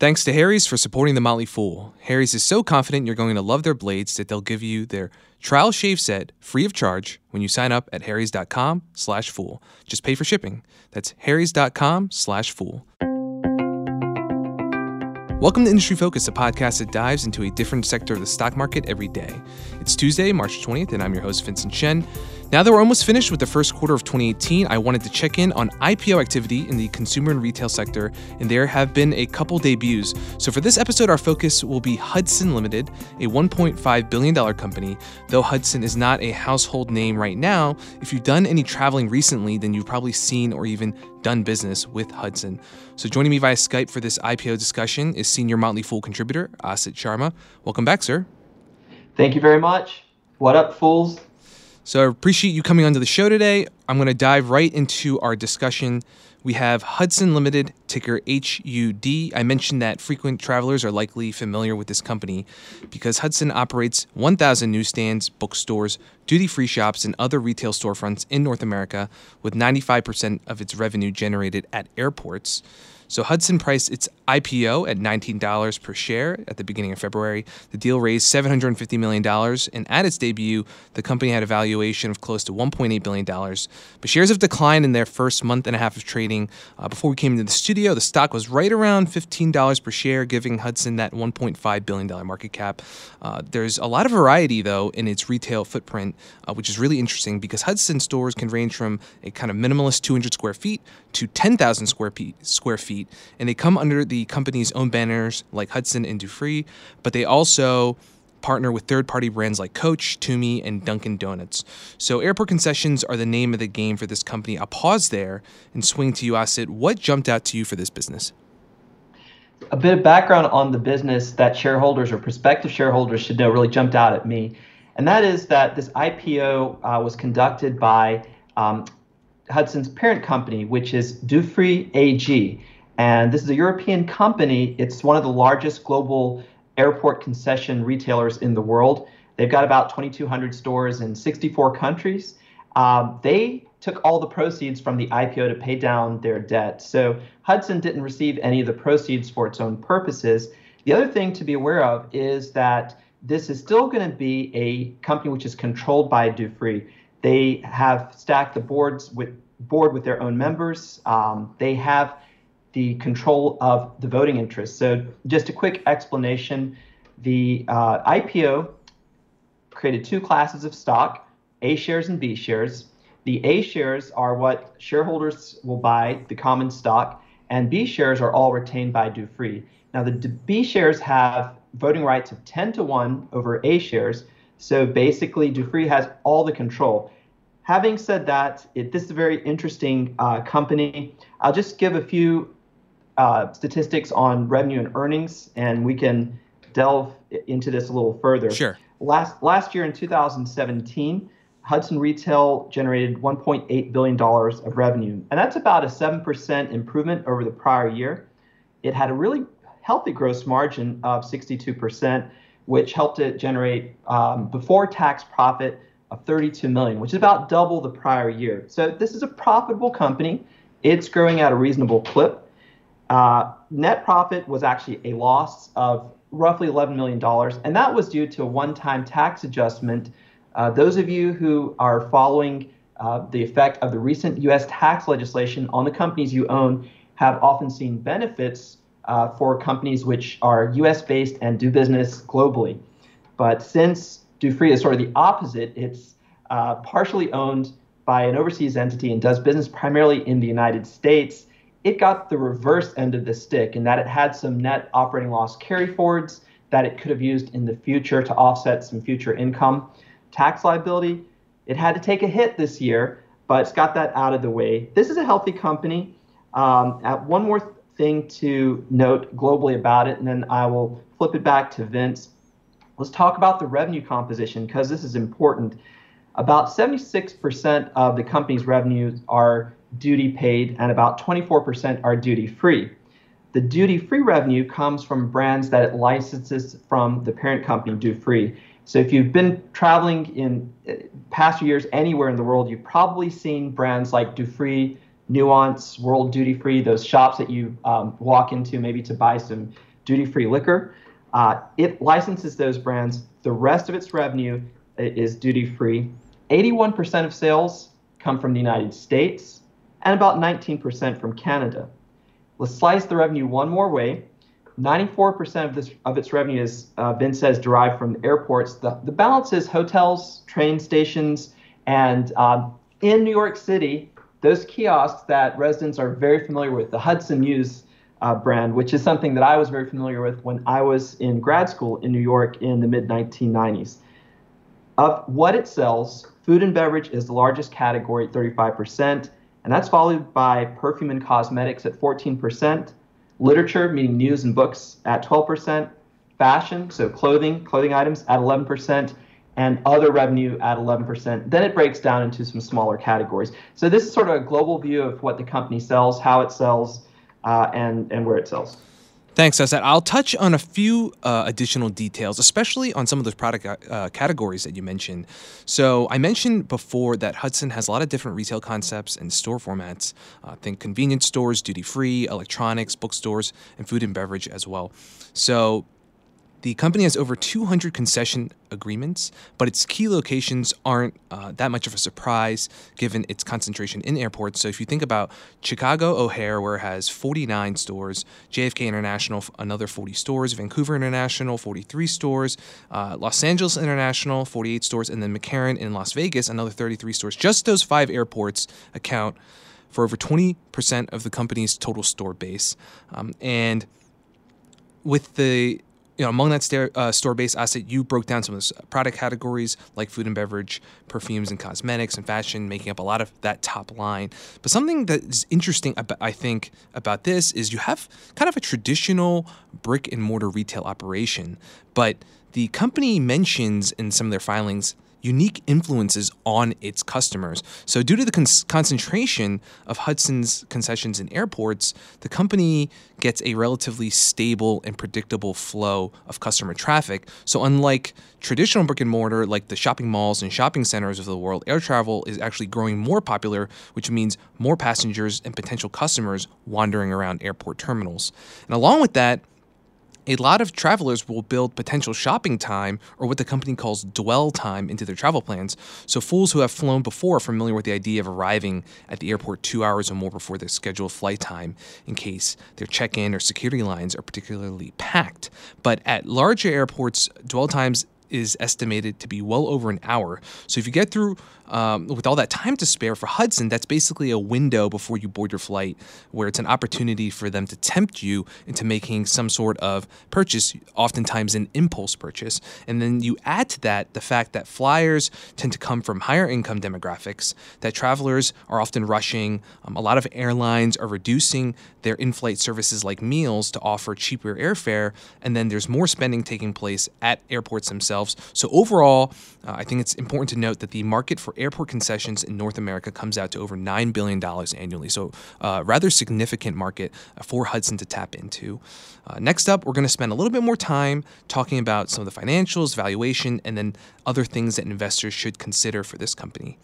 Thanks to Harry's for supporting The Motley Fool. Harry's is so confident you're going to love their blades that they'll give you their trial shave set free of charge when you sign up at harrys.com slash fool. Just pay for shipping. That's harrys.com slash fool. Welcome to Industry Focus, a podcast that dives into a different sector of the stock market every day. It's Tuesday, March 20th, and I'm your host, Vincent Chen. Now that we're almost finished with the first quarter of 2018, I wanted to check in on IPO activity in the consumer and retail sector, and there have been a couple debuts. So for this episode, our focus will be Hudson Limited, a $1.5 billion company. Though Hudson is not a household name right now, if you've done any traveling recently, then you've probably seen or even done business with Hudson. So joining me via Skype for this IPO discussion is senior Motley Fool contributor Asit Sharma. Welcome back, sir. Thank you very much. What up, fools? So I appreciate you coming onto the show today. I'm going to dive right into our discussion. We have Hudson Limited, ticker HUD. I mentioned that frequent travelers are likely familiar with this company because Hudson operates 1,000 newsstands, bookstores, duty free shops, and other retail storefronts in North America, with 95% of its revenue generated at airports. So Hudson priced its IPO at $19 per share at the beginning of February. The deal raised $750 million, and at its debut, the company had a valuation of close to $1.8 billion. But shares have declined in their first month and a half of trading. Uh, before we came into the studio, the stock was right around $15 per share, giving Hudson that $1.5 billion market cap. Uh, there's a lot of variety, though, in its retail footprint, uh, which is really interesting because Hudson stores can range from a kind of minimalist 200 square feet to 10,000 square feet, square feet, and they come under the company's own banners like Hudson and Dufry, but they also partner with third-party brands like Coach, Tumi, and Dunkin' Donuts. So airport concessions are the name of the game for this company. I'll pause there and swing to you, Asit. What jumped out to you for this business? A bit of background on the business that shareholders or prospective shareholders should know really jumped out at me, and that is that this IPO uh, was conducted by um, Hudson's parent company, which is Dufry AG. And this is a European company. It's one of the largest global airport concession retailers in the world. They've got about 2,200 stores in 64 countries. Um, they took all the proceeds from the IPO to pay down their debt. So Hudson didn't receive any of the proceeds for its own purposes. The other thing to be aware of is that this is still going to be a company which is controlled by Dufry. They have stacked the boards with board with their own members. Um, they have the control of the voting interest. So, just a quick explanation the uh, IPO created two classes of stock A shares and B shares. The A shares are what shareholders will buy, the common stock, and B shares are all retained by Dufry. Now, the B shares have voting rights of 10 to 1 over A shares. So basically, Dufry has all the control. Having said that, it, this is a very interesting uh, company. I'll just give a few uh, statistics on revenue and earnings, and we can delve into this a little further. Sure. Last last year in 2017, Hudson Retail generated 1.8 billion dollars of revenue, and that's about a seven percent improvement over the prior year. It had a really healthy gross margin of 62 percent, which helped it generate um, before tax profit of 32 million, which is about double the prior year. So this is a profitable company. It's growing at a reasonable clip. Uh, net profit was actually a loss of roughly $11 million, and that was due to a one time tax adjustment. Uh, those of you who are following uh, the effect of the recent U.S. tax legislation on the companies you own have often seen benefits uh, for companies which are U.S. based and do business globally. But since Dufry is sort of the opposite, it's uh, partially owned by an overseas entity and does business primarily in the United States it got the reverse end of the stick in that it had some net operating loss carry forwards that it could have used in the future to offset some future income tax liability. It had to take a hit this year, but it's got that out of the way. This is a healthy company. Um, one more thing to note globally about it, and then I will flip it back to Vince. Let's talk about the revenue composition because this is important. About 76% of the company's revenues are duty paid, and about 24% are duty free. The Dufry revenue comes from brands that it licenses from the parent company, duty free. So if you've been traveling in uh, past years anywhere in the world, you've probably seen brands like Dufry, Nuance, World Duty Free, those shops that you um, walk into maybe to buy some duty free liquor. Uh, it licenses those brands. The rest of its revenue is duty free. 81% of sales come from the United States and about 19% from Canada. Let's slice the revenue one more way. 94% of this of its revenue is uh, Ben says derived from airports. The, the balance is hotels, train stations, and um, in New York City, those kiosks that residents are very familiar with, the Hudson News uh, brand, which is something that I was very familiar with when I was in grad school in New York in the mid 1990s. Of what it sells, food and beverage is the largest category at 35%, and that's followed by perfume and cosmetics at 14%, literature, meaning news and books, at 12%, fashion, so clothing, clothing items, at 11%, and other revenue at 11%. Then it breaks down into some smaller categories. So this is sort of a global view of what the company sells, how it sells, uh, and, and where it sells. Thanks, Asit. I'll touch on a few uh, additional details, especially on some of those product uh, categories that you mentioned. So, I mentioned before that Hudson has a lot of different retail concepts and store formats. Uh, think convenience stores, duty free, electronics, bookstores, and food and beverage as well. So, the company has over 200 concession agreements, but its key locations aren't uh, that much of a surprise given its concentration in airports. So if you think about Chicago O'Hare, where it has 49 stores, JFK International, another 40 stores, Vancouver International, 43 stores, uh, Los Angeles International, 48 stores, and then McCarran in Las Vegas, another 33 stores. Just those five airports account for over 20% of the company's total store base. Um, and with the you know, among that st- uh, store-based asset, you broke down some of those product categories like food and beverage, perfumes and cosmetics, and fashion, making up a lot of that top line. But something that is interesting, I think, about this is you have kind of a traditional brick and mortar retail operation, but the company mentions in some of their filings unique influences on its customers. So, due to the con- concentration of Hudson's concessions in airports, the company gets a relatively stable and predictable flow of customer traffic. So, unlike traditional brick and mortar like the shopping malls and shopping centers of the world, air travel is actually growing more popular, which means more passengers and potential customers wandering around airport terminals. And along with that, a lot of travelers will build potential shopping time or what the company calls dwell time into their travel plans. So, fools who have flown before are familiar with the idea of arriving at the airport two hours or more before their scheduled flight time in case their check in or security lines are particularly packed. But at larger airports, dwell times is estimated to be well over an hour. So if you get through um, with all that time to spare for Hudson, that's basically a window before you board your flight where it's an opportunity for them to tempt you into making some sort of purchase, oftentimes an impulse purchase. And then you add to that the fact that flyers tend to come from higher income demographics, that travelers are often rushing. Um, a lot of airlines are reducing their in flight services like meals to offer cheaper airfare. And then there's more spending taking place at airports themselves. So overall, uh, I think it's important to note that the market for airport concessions in North America comes out to over $9 billion annually. So, uh, rather significant market uh, for Hudson to tap into. Uh, next up, we're going to spend a little bit more time talking about some of the financials, valuation, and then other things that investors should consider for this company.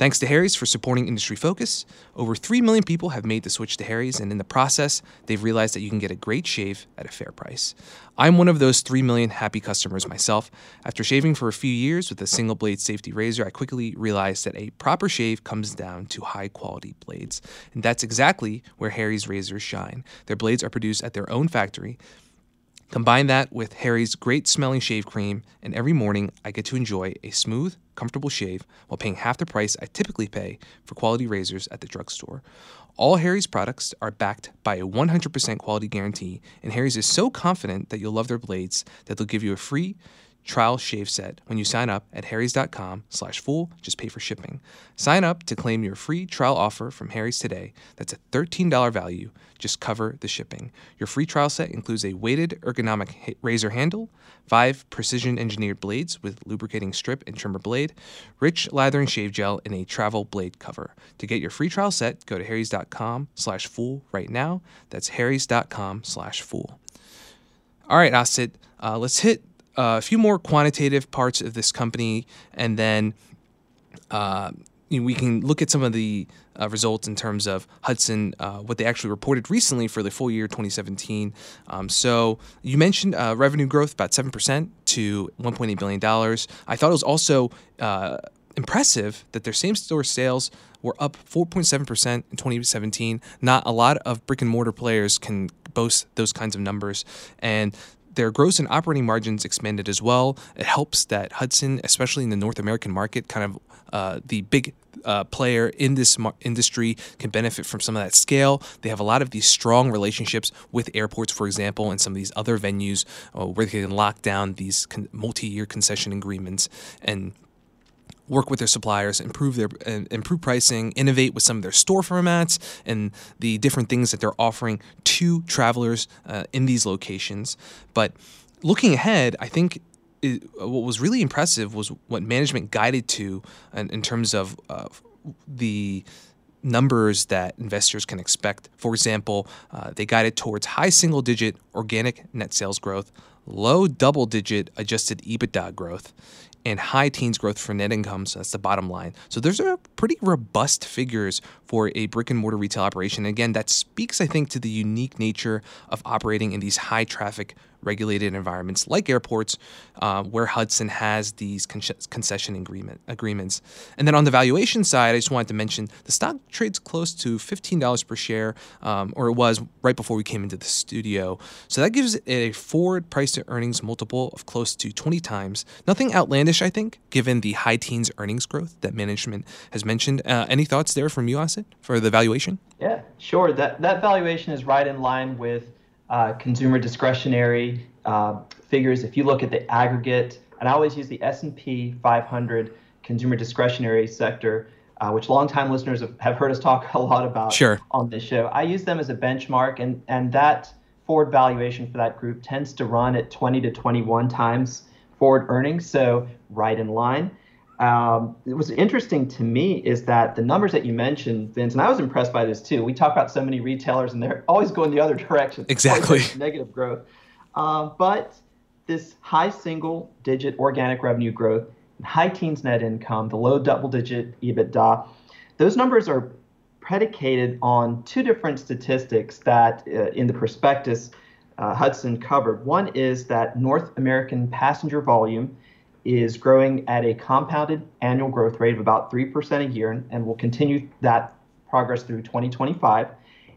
Thanks to Harry's for supporting Industry Focus. Over 3 million people have made the switch to Harry's, and in the process, they've realized that you can get a great shave at a fair price. I'm one of those 3 million happy customers myself. After shaving for a few years with a single blade safety razor, I quickly realized that a proper shave comes down to high quality blades. And that's exactly where Harry's razors shine. Their blades are produced at their own factory. Combine that with Harry's great smelling shave cream, and every morning I get to enjoy a smooth, comfortable shave while paying half the price I typically pay for quality razors at the drugstore. All Harry's products are backed by a 100% quality guarantee, and Harry's is so confident that you'll love their blades that they'll give you a free trial shave set when you sign up at harrys.com slash fool. Just pay for shipping. Sign up to claim your free trial offer from harrys today. That's a $13 value. Just cover the shipping. Your free trial set includes a weighted ergonomic razor handle five precision engineered blades with lubricating strip and trimmer blade rich lathering shave gel and a travel blade cover. To get your free trial set go to harrys.com slash fool right now. That's harrys.com slash fool. All right Asit, uh, let's hit a few more quantitative parts of this company, and then uh, we can look at some of the uh, results in terms of Hudson, uh, what they actually reported recently for the full year 2017. Um, so you mentioned uh, revenue growth about 7% to $1.8 billion. I thought it was also uh, impressive that their same store sales were up 4.7% in 2017. Not a lot of brick and mortar players can boast those kinds of numbers. And their gross and operating margins expanded as well. It helps that Hudson, especially in the North American market, kind of uh, the big uh, player in this mar- industry can benefit from some of that scale. They have a lot of these strong relationships with airports, for example, and some of these other venues uh, where they can lock down these con- multi-year concession agreements and work with their suppliers, improve their uh, improve pricing, innovate with some of their store formats and the different things that they're offering to travelers uh, in these locations. But looking ahead, I think it, what was really impressive was what management guided to in, in terms of uh, the numbers that investors can expect. For example, uh, they guided towards high single digit organic net sales growth, low double digit adjusted EBITDA growth, and high teens growth for net income. So that's the bottom line. So those are pretty robust figures for a brick and mortar retail operation. And again, that speaks, I think, to the unique nature of operating in these high traffic regulated environments like airports, uh, where Hudson has these con- concession agreement agreements. And then on the valuation side, I just wanted to mention the stock trades close to $15 per share, um, or it was right before we came into the studio. So that gives it a forward price to earnings multiple of close to 20 times. Nothing outlandish, I think, given the high teens earnings growth that management has mentioned. Uh, any thoughts there from you, Asit, for the valuation? Yeah, sure. That that valuation is right in line with uh, consumer discretionary uh, figures. If you look at the aggregate, and I always use the S&P 500 consumer discretionary sector, uh, which longtime listeners have, have heard us talk a lot about sure. on this show. I use them as a benchmark, and and that forward valuation for that group tends to run at 20 to 21 times forward earnings, so right in line um, it was interesting to me is that the numbers that you mentioned, Vince, and I was impressed by this too. We talk about so many retailers, and they're always going the other direction. Exactly. Negative growth. Um, but this high single digit organic revenue growth, high teens net income, the low double digit EBITDA, those numbers are predicated on two different statistics that uh, in the prospectus uh, Hudson covered. One is that North American passenger volume is growing at a compounded annual growth rate of about 3% a year and will continue that progress through 2025.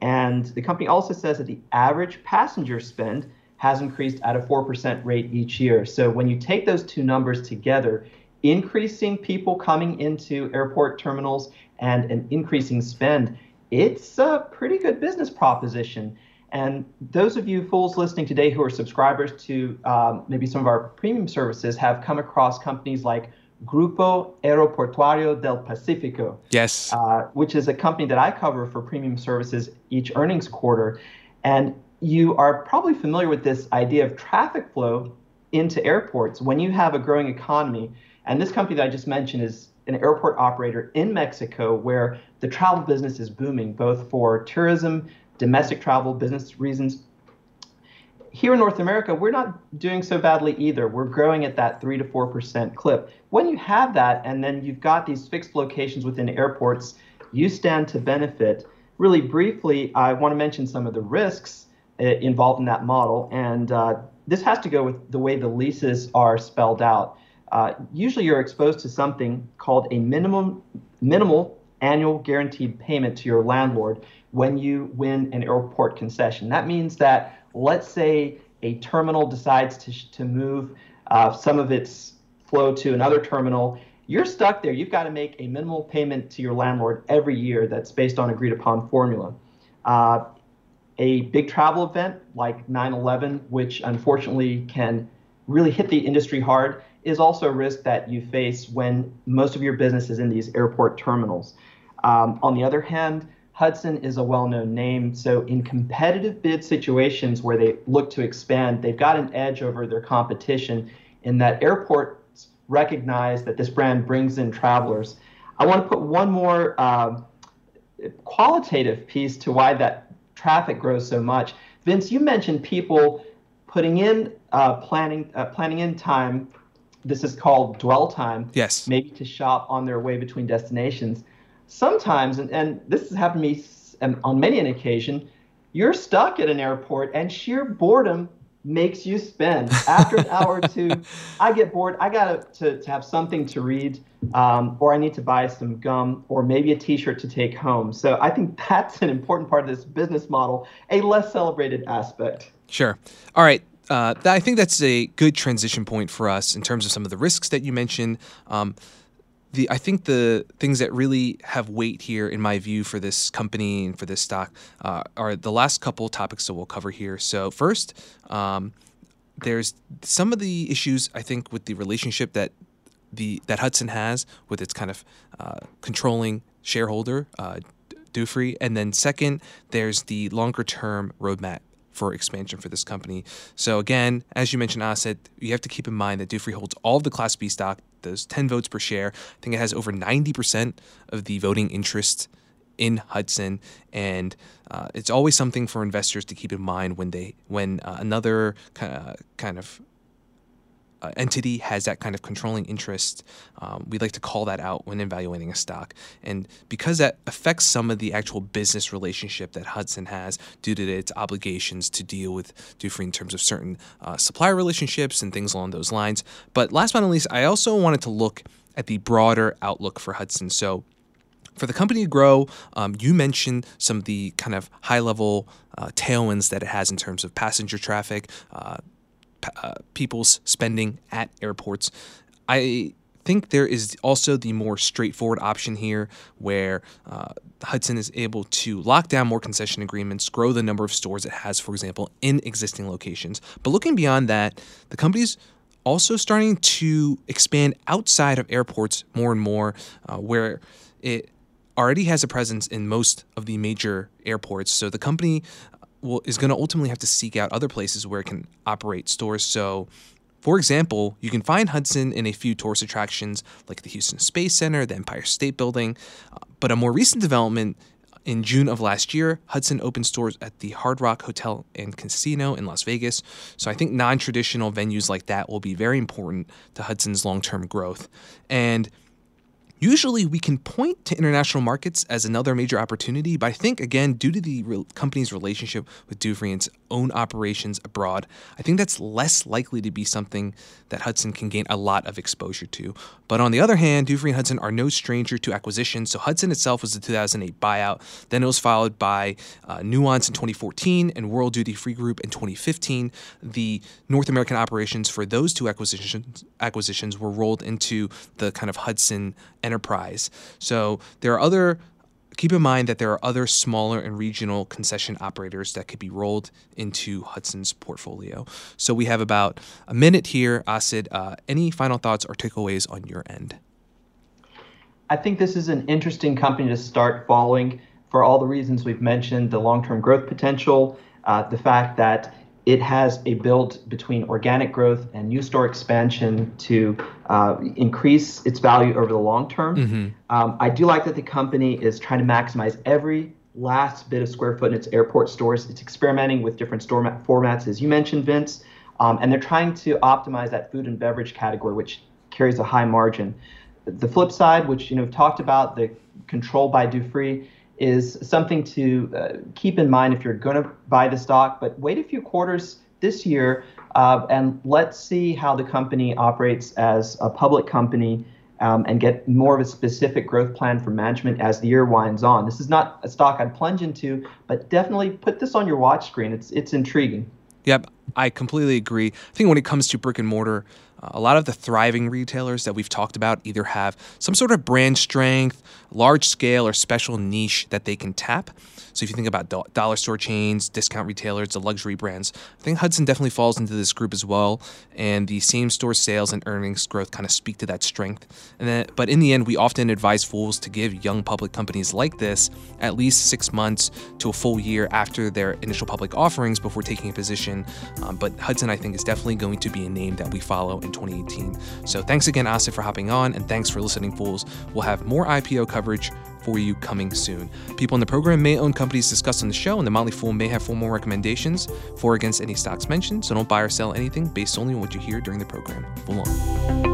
And the company also says that the average passenger spend has increased at a 4% rate each year. So when you take those two numbers together, increasing people coming into airport terminals and an increasing spend, it's a pretty good business proposition. And those of you fools listening today who are subscribers to um, maybe some of our premium services have come across companies like Grupo Aeroportuario del Pacifico. Yes. Uh, which is a company that I cover for premium services each earnings quarter. And you are probably familiar with this idea of traffic flow into airports. When you have a growing economy, and this company that I just mentioned is an airport operator in Mexico where the travel business is booming, both for tourism, domestic travel, business reasons. Here in North America, we're not doing so badly either. We're growing at that 3 to 4% clip. When you have that, and then you've got these fixed locations within airports, you stand to benefit. Really briefly, I want to mention some of the risks uh, involved in that model, and uh, this has to go with the way the leases are spelled out. Uh, usually, you're exposed to something called a minimum minimal annual guaranteed payment to your landlord, when you win an airport concession. That means that, let's say, a terminal decides to, to move uh, some of its flow to another terminal. You're stuck there. You've got to make a minimal payment to your landlord every year that's based on agreed upon formula. Uh, a big travel event like 9 11, which unfortunately can really hit the industry hard, is also a risk that you face when most of your business is in these airport terminals. Um, on the other hand, Hudson is a well known name. So, in competitive bid situations where they look to expand, they've got an edge over their competition in that airports recognize that this brand brings in travelers. I want to put one more uh, qualitative piece to why that traffic grows so much. Vince, you mentioned people putting in uh, planning uh, planning in time this is called dwell time. Yes. Maybe to shop on their way between destinations. Sometimes, and, and this has happened to me on many an occasion, you're stuck at an airport and sheer boredom makes you spend. After an hour or two, I get bored. I got to, to have something to read, um, or I need to buy some gum, or maybe a t shirt to take home. So I think that's an important part of this business model, a less celebrated aspect. Sure. All right. Uh, I think that's a good transition point for us in terms of some of the risks that you mentioned. Um, the I think the things that really have weight here, in my view, for this company and for this stock uh, are the last couple topics that we'll cover here. So first, um, there's some of the issues I think with the relationship that the that Hudson has with its kind of uh, controlling shareholder, uh, and then second, there's the longer term roadmap for expansion for this company. So again, as you mentioned, Asit, you have to keep in mind that Dufry holds all of the Class B stock those 10 votes per share. I think it has over 90% of the voting interest in Hudson, and uh, it's always something for investors to keep in mind when they when uh, another uh, kind of uh, entity has that kind of controlling interest, um, we like to call that out when evaluating a stock. And because that affects some of the actual business relationship that Hudson has due to its obligations to deal with Dufry in terms of certain uh, supplier relationships and things along those lines. But last but not least, I also wanted to look at the broader outlook for Hudson. So for the company to grow, um, you mentioned some of the kind of high level uh, tailwinds that it has in terms of passenger traffic, uh, uh, people's spending at airports. I think there is also the more straightforward option here where uh, Hudson is able to lock down more concession agreements, grow the number of stores it has, for example, in existing locations. But looking beyond that, the company's also starting to expand outside of airports more and more, uh, where it already has a presence in most of the major airports. So the company will, is going to ultimately have to seek out other places where it can operate stores. So, for example, you can find Hudson in a few tourist attractions like the Houston Space Center, the Empire State Building. Uh, but a more recent development in June of last year, Hudson opened stores at the Hard Rock Hotel and Casino in Las Vegas. So I think non traditional venues like that will be very important to Hudson's long term growth. And Usually, we can point to international markets as another major opportunity, but I think, again, due to the re- company's relationship with its own operations abroad, I think that's less likely to be something that Hudson can gain a lot of exposure to. But on the other hand, Dufry and Hudson are no stranger to acquisitions. So Hudson itself was the 2008 buyout. Then it was followed by uh, Nuance in 2014 and World Duty Free Group in 2015. The North American operations for those two acquisitions acquisitions were rolled into the kind of Hudson enterprise. So there are other keep in mind that there are other smaller and regional concession operators that could be rolled into Hudson's portfolio. So we have about a minute here. Asit, uh, any final thoughts or takeaways on your end? I think this is an interesting company to start following for all the reasons we've mentioned the long term growth potential, uh, the fact that it has a build between organic growth and new store expansion to uh, increase its value over the long term. Mm-hmm. Um, I do like that the company is trying to maximize every last bit of square foot in its airport stores. It's experimenting with different store formats, as you mentioned, Vince, um, and they're trying to optimize that food and beverage category, which carries a high margin. The flip side, which you know, we've talked about, the control by Dufry, is something to uh, keep in mind if you're going to buy the stock. But wait a few quarters this year uh, and let's see how the company operates as a public company um, and get more of a specific growth plan for management as the year winds on. This is not a stock I'd plunge into, but definitely put this on your watch screen. It's it's intriguing. Yep, I completely agree. I think when it comes to brick and mortar, a lot of the thriving retailers that we've talked about either have some sort of brand strength, large scale, or special niche that they can tap. So if you think about dollar store chains, discount retailers, the luxury brands, I think Hudson definitely falls into this group as well. And the same store sales and earnings growth kind of speak to that strength. And then, but in the end, we often advise fools to give young public companies like this at least six months to a full year after their initial public offerings before taking a position. Um, but Hudson, I think, is definitely going to be a name that we follow in 2018. So thanks again, Asit, for hopping on, and thanks for listening, fools. We'll have more IPO coverage for you coming soon. People in the program may own companies discussed on the show, and the Motley Fool may have formal recommendations for against any stocks mentioned, so don't buy or sell anything based only on what you hear during the program. Full on.